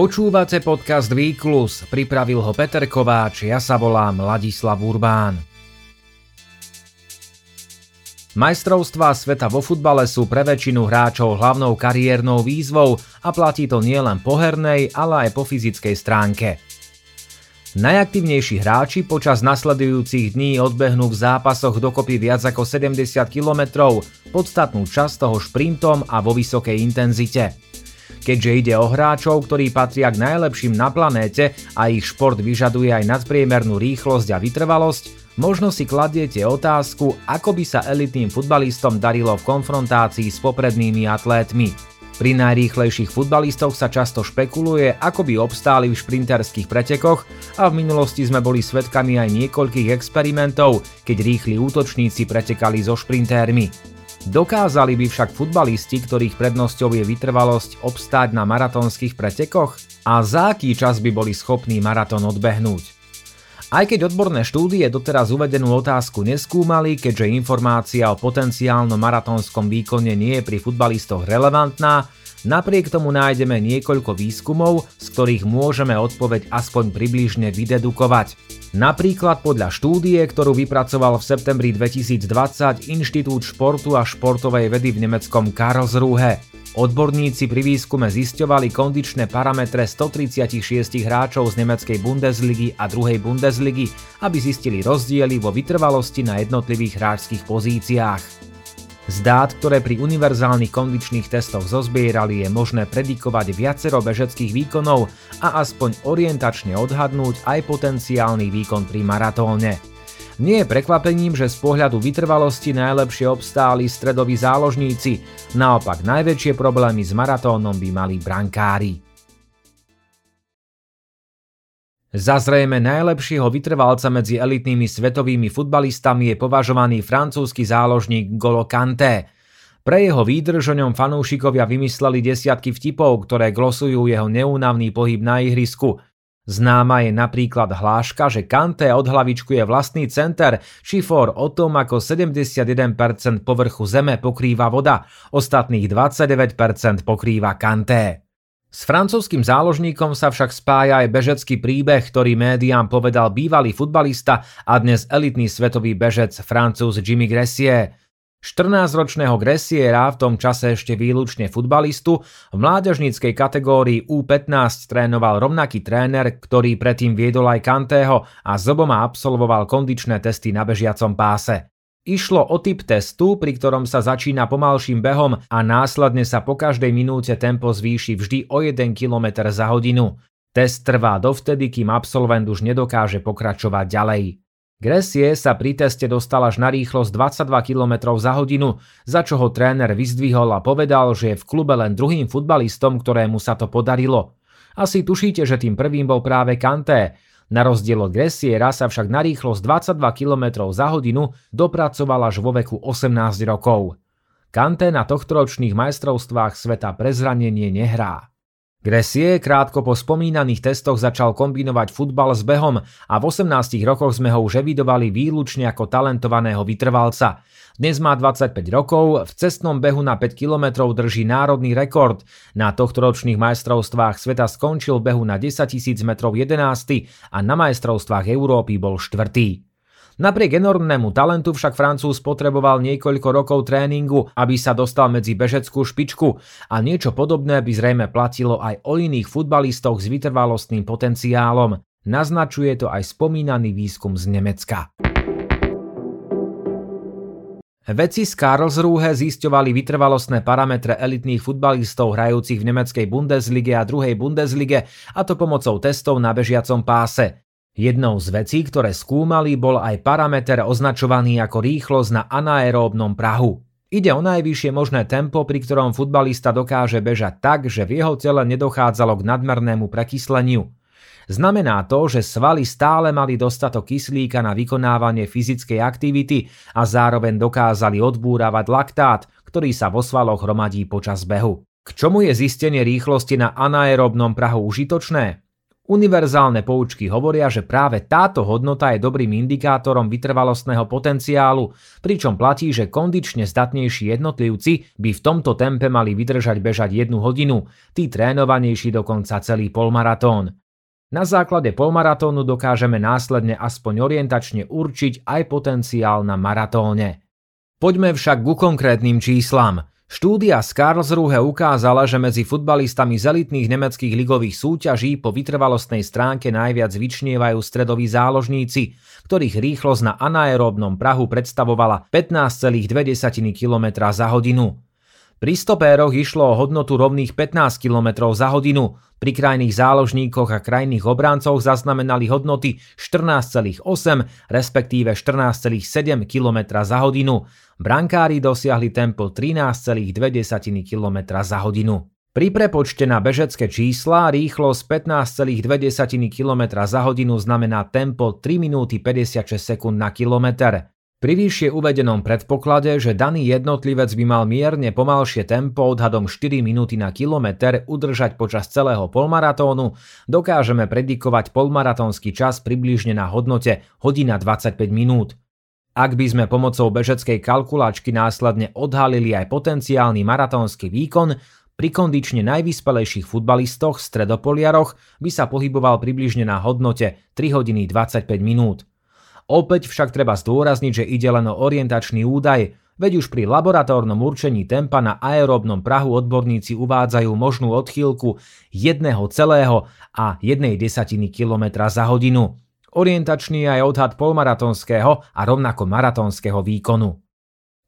Počúvate podcast Výklus, pripravil ho Peter Kováč, ja sa volám Ladislav Urbán. Majstrovstvá sveta vo futbale sú pre väčšinu hráčov hlavnou kariérnou výzvou a platí to nielen po hernej, ale aj po fyzickej stránke. Najaktívnejší hráči počas nasledujúcich dní odbehnú v zápasoch dokopy viac ako 70 km, podstatnú časť toho šprintom a vo vysokej intenzite. Keďže ide o hráčov, ktorí patria k najlepším na planéte a ich šport vyžaduje aj nadpriemernú rýchlosť a vytrvalosť, možno si kladiete otázku, ako by sa elitným futbalistom darilo v konfrontácii s poprednými atlétmi. Pri najrýchlejších futbalistoch sa často špekuluje, ako by obstáli v šprinterských pretekoch a v minulosti sme boli svedkami aj niekoľkých experimentov, keď rýchli útočníci pretekali so šprintérmi. Dokázali by však futbalisti, ktorých prednosťou je vytrvalosť, obstáť na maratónskych pretekoch? A za aký čas by boli schopní maratón odbehnúť? Aj keď odborné štúdie doteraz uvedenú otázku neskúmali, keďže informácia o potenciálnom maratónskom výkone nie je pri futbalistoch relevantná, Napriek tomu nájdeme niekoľko výskumov, z ktorých môžeme odpoveď aspoň približne vydedukovať. Napríklad podľa štúdie, ktorú vypracoval v septembri 2020 Inštitút športu a športovej vedy v nemeckom Karlsruhe. Odborníci pri výskume zisťovali kondičné parametre 136 hráčov z nemeckej Bundesligy a druhej Bundesligy, aby zistili rozdiely vo vytrvalosti na jednotlivých hráčských pozíciách. Z dát, ktoré pri univerzálnych kondičných testoch zozbierali, je možné predikovať viacero bežeckých výkonov a aspoň orientačne odhadnúť aj potenciálny výkon pri maratóne. Nie je prekvapením, že z pohľadu vytrvalosti najlepšie obstáli stredoví záložníci, naopak najväčšie problémy s maratónom by mali brankári. Za zrejme najlepšieho vytrvalca medzi elitnými svetovými futbalistami je považovaný francúzsky záložník Golo Kanté. Pre jeho výdrž fanúšikovia vymysleli desiatky vtipov, ktoré glosujú jeho neúnavný pohyb na ihrisku. Známa je napríklad hláška, že Kanté od hlavičku je vlastný center, či for o tom, ako 71% povrchu zeme pokrýva voda, ostatných 29% pokrýva Kanté. S francúzským záložníkom sa však spája aj bežecký príbeh, ktorý médiám povedal bývalý futbalista a dnes elitný svetový bežec francúz Jimmy Gressier. 14-ročného Gressiera, v tom čase ešte výlučne futbalistu, v mládežníckej kategórii U15 trénoval rovnaký tréner, ktorý predtým viedol aj Kantého a z oboma absolvoval kondičné testy na bežiacom páse. Išlo o typ testu, pri ktorom sa začína pomalším behom a následne sa po každej minúte tempo zvýši vždy o 1 km za hodinu. Test trvá dovtedy, kým absolvent už nedokáže pokračovať ďalej. Gresie sa pri teste dostal až na rýchlosť 22 km za hodinu, za čo ho tréner vyzdvihol a povedal, že je v klube len druhým futbalistom, ktorému sa to podarilo. Asi tušíte, že tým prvým bol práve Kanté, na rozdiel od Gressiera sa však na rýchlosť 22 km za hodinu dopracoval až vo veku 18 rokov. Kante na tohtoročných majstrovstvách sveta pre zranenie nehrá. Gresie krátko po spomínaných testoch začal kombinovať futbal s behom a v 18 rokoch sme ho už evidovali výlučne ako talentovaného vytrvalca. Dnes má 25 rokov, v cestnom behu na 5 km drží národný rekord. Na tohtoročných majstrovstvách sveta skončil v behu na 10 000 metrov 11. a na majstrovstvách Európy bol štvrtý. Napriek enormnému talentu však Francúz potreboval niekoľko rokov tréningu, aby sa dostal medzi bežeckú špičku a niečo podobné by zrejme platilo aj o iných futbalistoch s vytrvalostným potenciálom. Naznačuje to aj spomínaný výskum z Nemecka. Vedci z Karlsruhe zisťovali vytrvalostné parametre elitných futbalistov hrajúcich v nemeckej Bundeslige a druhej Bundeslige a to pomocou testov na bežiacom páse. Jednou z vecí, ktoré skúmali, bol aj parameter označovaný ako rýchlosť na anaeróbnom prahu. Ide o najvyššie možné tempo, pri ktorom futbalista dokáže bežať tak, že v jeho tele nedochádzalo k nadmernému prekysleniu. Znamená to, že svaly stále mali dostatok kyslíka na vykonávanie fyzickej aktivity a zároveň dokázali odbúravať laktát, ktorý sa vo svaloch hromadí počas behu. K čomu je zistenie rýchlosti na anaerobnom prahu užitočné? Univerzálne poučky hovoria, že práve táto hodnota je dobrým indikátorom vytrvalostného potenciálu, pričom platí, že kondične zdatnejší jednotlivci by v tomto tempe mali vydržať bežať jednu hodinu, tí trénovanejší dokonca celý polmaratón. Na základe polmaratónu dokážeme následne aspoň orientačne určiť aj potenciál na maratóne. Poďme však ku konkrétnym číslam. Štúdia z Karlsruhe ukázala, že medzi futbalistami z elitných nemeckých ligových súťaží po vytrvalostnej stránke najviac vyčnievajú stredoví záložníci, ktorých rýchlosť na anaeróbnom prahu predstavovala 15,2 km za hodinu. Pri stopéroch išlo o hodnotu rovných 15 km za hodinu, pri krajných záložníkoch a krajných obrancoch zaznamenali hodnoty 14,8 respektíve 14,7 km za hodinu, Brankári dosiahli tempo 13,2 km za hodinu. Pri prepočte na bežecké čísla rýchlosť 15,2 km za hodinu znamená tempo 3 minúty 56 sekúnd na kilometr. Pri vyššie uvedenom predpoklade, že daný jednotlivec by mal mierne pomalšie tempo odhadom 4 minúty na kilometr udržať počas celého polmaratónu, dokážeme predikovať polmaratónsky čas približne na hodnote hodina 25 minút. Ak by sme pomocou bežeckej kalkulačky následne odhalili aj potenciálny maratónsky výkon, pri kondične najvyspelejších futbalistoch stredopoliaroch by sa pohyboval približne na hodnote 3 hodiny 25 minút. Opäť však treba zdôrazniť, že ide len o orientačný údaj, veď už pri laboratórnom určení tempa na aeróbnom prahu odborníci uvádzajú možnú odchýlku 1,1 a 1 desatiny km za hodinu. Orientačný je aj odhad polmaratonského a rovnako maratónskeho výkonu.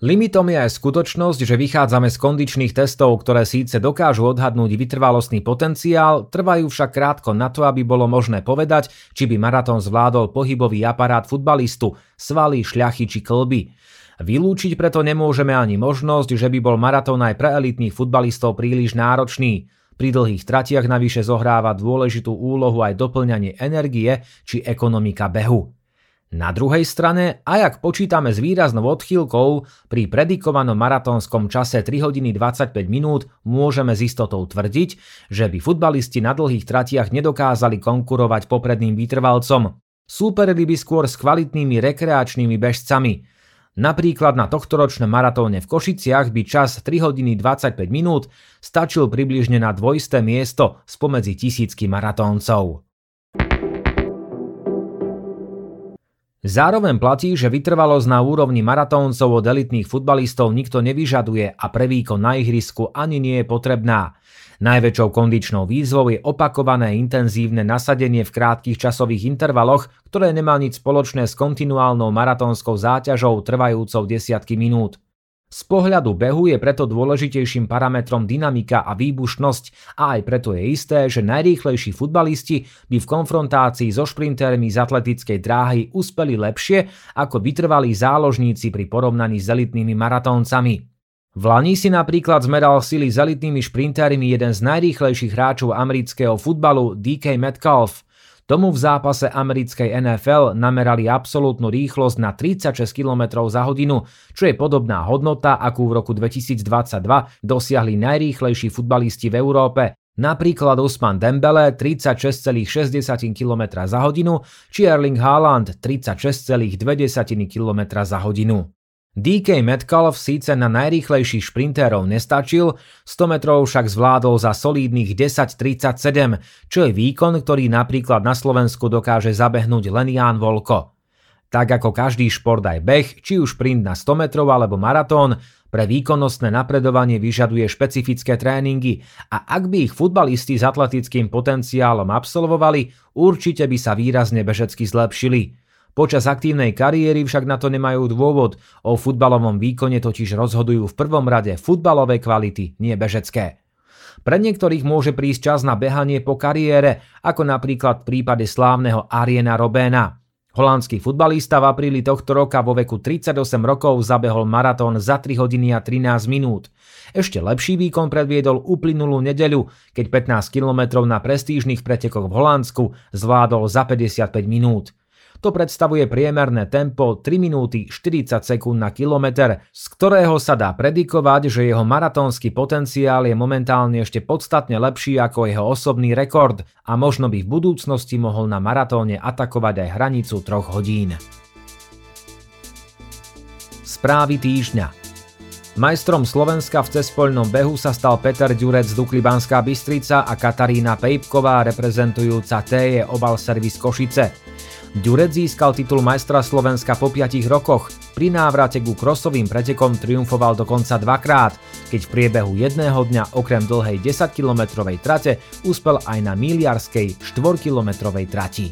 Limitom je aj skutočnosť, že vychádzame z kondičných testov, ktoré síce dokážu odhadnúť vytrvalostný potenciál, trvajú však krátko na to, aby bolo možné povedať, či by maratón zvládol pohybový aparát futbalistu, svaly, šľachy či klby. Vylúčiť preto nemôžeme ani možnosť, že by bol maratón aj pre elitných futbalistov príliš náročný. Pri dlhých tratiach navyše zohráva dôležitú úlohu aj doplňanie energie či ekonomika behu. Na druhej strane, aj ak počítame s výraznou odchýlkou, pri predikovanom maratónskom čase 3 hodiny 25 minút môžeme s istotou tvrdiť, že by futbalisti na dlhých tratiach nedokázali konkurovať popredným vytrvalcom. Súperili by skôr s kvalitnými rekreačnými bežcami – Napríklad na tohtoročnom maratóne v Košiciach by čas 3 hodiny 25 minút stačil približne na dvojisté miesto spomedzi tisícky maratóncov. Zároveň platí, že vytrvalosť na úrovni maratóncov od elitných futbalistov nikto nevyžaduje a pre výkon na ihrisku ani nie je potrebná. Najväčšou kondičnou výzvou je opakované intenzívne nasadenie v krátkých časových intervaloch, ktoré nemá nič spoločné s kontinuálnou maratónskou záťažou trvajúcou desiatky minút. Z pohľadu behu je preto dôležitejším parametrom dynamika a výbušnosť a aj preto je isté, že najrýchlejší futbalisti by v konfrontácii so šprintermi z atletickej dráhy uspeli lepšie ako vytrvalí záložníci pri porovnaní s elitnými maratóncami. V Lani si napríklad zmeral sily s elitnými šprintermi jeden z najrýchlejších hráčov amerického futbalu DK Metcalf. Tomu v zápase americkej NFL namerali absolútnu rýchlosť na 36 km za hodinu, čo je podobná hodnota, akú v roku 2022 dosiahli najrýchlejší futbalisti v Európe, napríklad Usman Dembele 36,6 km za hodinu či Erling Haaland 36,2 km za hodinu. DK Metcalf síce na najrýchlejších šprintérov nestačil, 100 metrov však zvládol za solídnych 10.37, čo je výkon, ktorý napríklad na Slovensku dokáže zabehnúť len Ján Volko. Tak ako každý šport aj beh, či už sprint na 100 metrov alebo maratón, pre výkonnostné napredovanie vyžaduje špecifické tréningy a ak by ich futbalisti s atletickým potenciálom absolvovali, určite by sa výrazne bežecky zlepšili. Počas aktívnej kariéry však na to nemajú dôvod, o futbalovom výkone totiž rozhodujú v prvom rade futbalové kvality, nie bežecké. Pre niektorých môže prísť čas na behanie po kariére, ako napríklad v prípade slávneho Ariena Robéna. Holandský futbalista v apríli tohto roka vo veku 38 rokov zabehol maratón za 3 hodiny a 13 minút. Ešte lepší výkon predviedol uplynulú nedeľu, keď 15 km na prestížnych pretekoch v Holandsku zvládol za 55 minút. To predstavuje priemerné tempo 3 minúty 40 sekúnd na kilometr, z ktorého sa dá predikovať, že jeho maratónsky potenciál je momentálne ešte podstatne lepší ako jeho osobný rekord a možno by v budúcnosti mohol na maratóne atakovať aj hranicu 3 hodín. Správy týždňa Majstrom Slovenska v cespoľnom behu sa stal Peter Ďurec z Dukly Banská Bystrica a Katarína Pejpková reprezentujúca TE Obal Servis Košice. Ďurec získal titul majstra Slovenska po 5 rokoch. Pri návrate ku krosovým pretekom triumfoval dokonca dvakrát, keď v priebehu jedného dňa okrem dlhej 10-kilometrovej trate uspel aj na miliarskej 4-kilometrovej trati.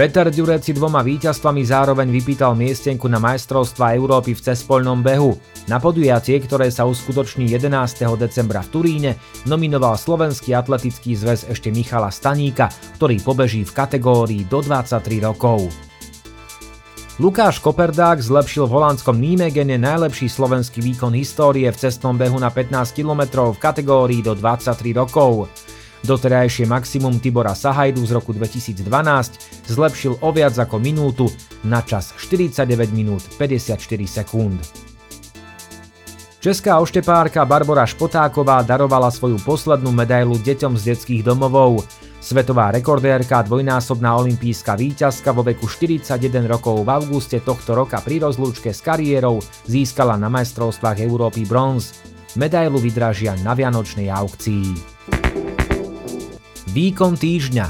Peter Ďurec si dvoma víťazstvami zároveň vypýtal miestenku na majstrovstva Európy v cespoľnom behu. Na podujatie, ktoré sa uskutoční 11. decembra v Turíne, nominoval Slovenský atletický zväz ešte Michala Staníka, ktorý pobeží v kategórii do 23 rokov. Lukáš Koperdák zlepšil v holandskom Nijmegene najlepší slovenský výkon histórie v cestnom behu na 15 km v kategórii do 23 rokov. Doterajšie maximum Tibora Sahajdu z roku 2012 zlepšil o viac ako minútu na čas 49 minút 54 sekúnd. Česká oštepárka Barbara Špotáková darovala svoju poslednú medailu deťom z detských domovov. Svetová rekordérka, dvojnásobná olimpijská víťazka vo veku 41 rokov v auguste tohto roka pri rozlúčke s kariérou získala na majstrovstvách Európy bronz. Medailu vydražia na vianočnej aukcii. Výkon týždňa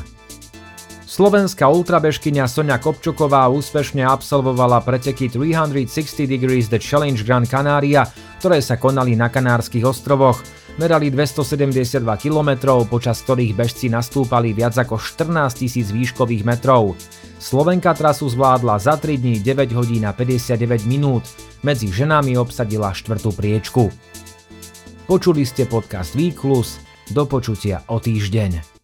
Slovenská ultrabežkyňa Sonia Kopčuková úspešne absolvovala preteky 360 Degrees The Challenge Gran Canaria, ktoré sa konali na Kanárskych ostrovoch. Merali 272 km, počas ktorých bežci nastúpali viac ako 14 tisíc výškových metrov. Slovenka trasu zvládla za 3 dní 9 hodín a 59 minút, medzi ženami obsadila štvrtú priečku. Počuli ste podcast Výklus, do počutia o týždeň.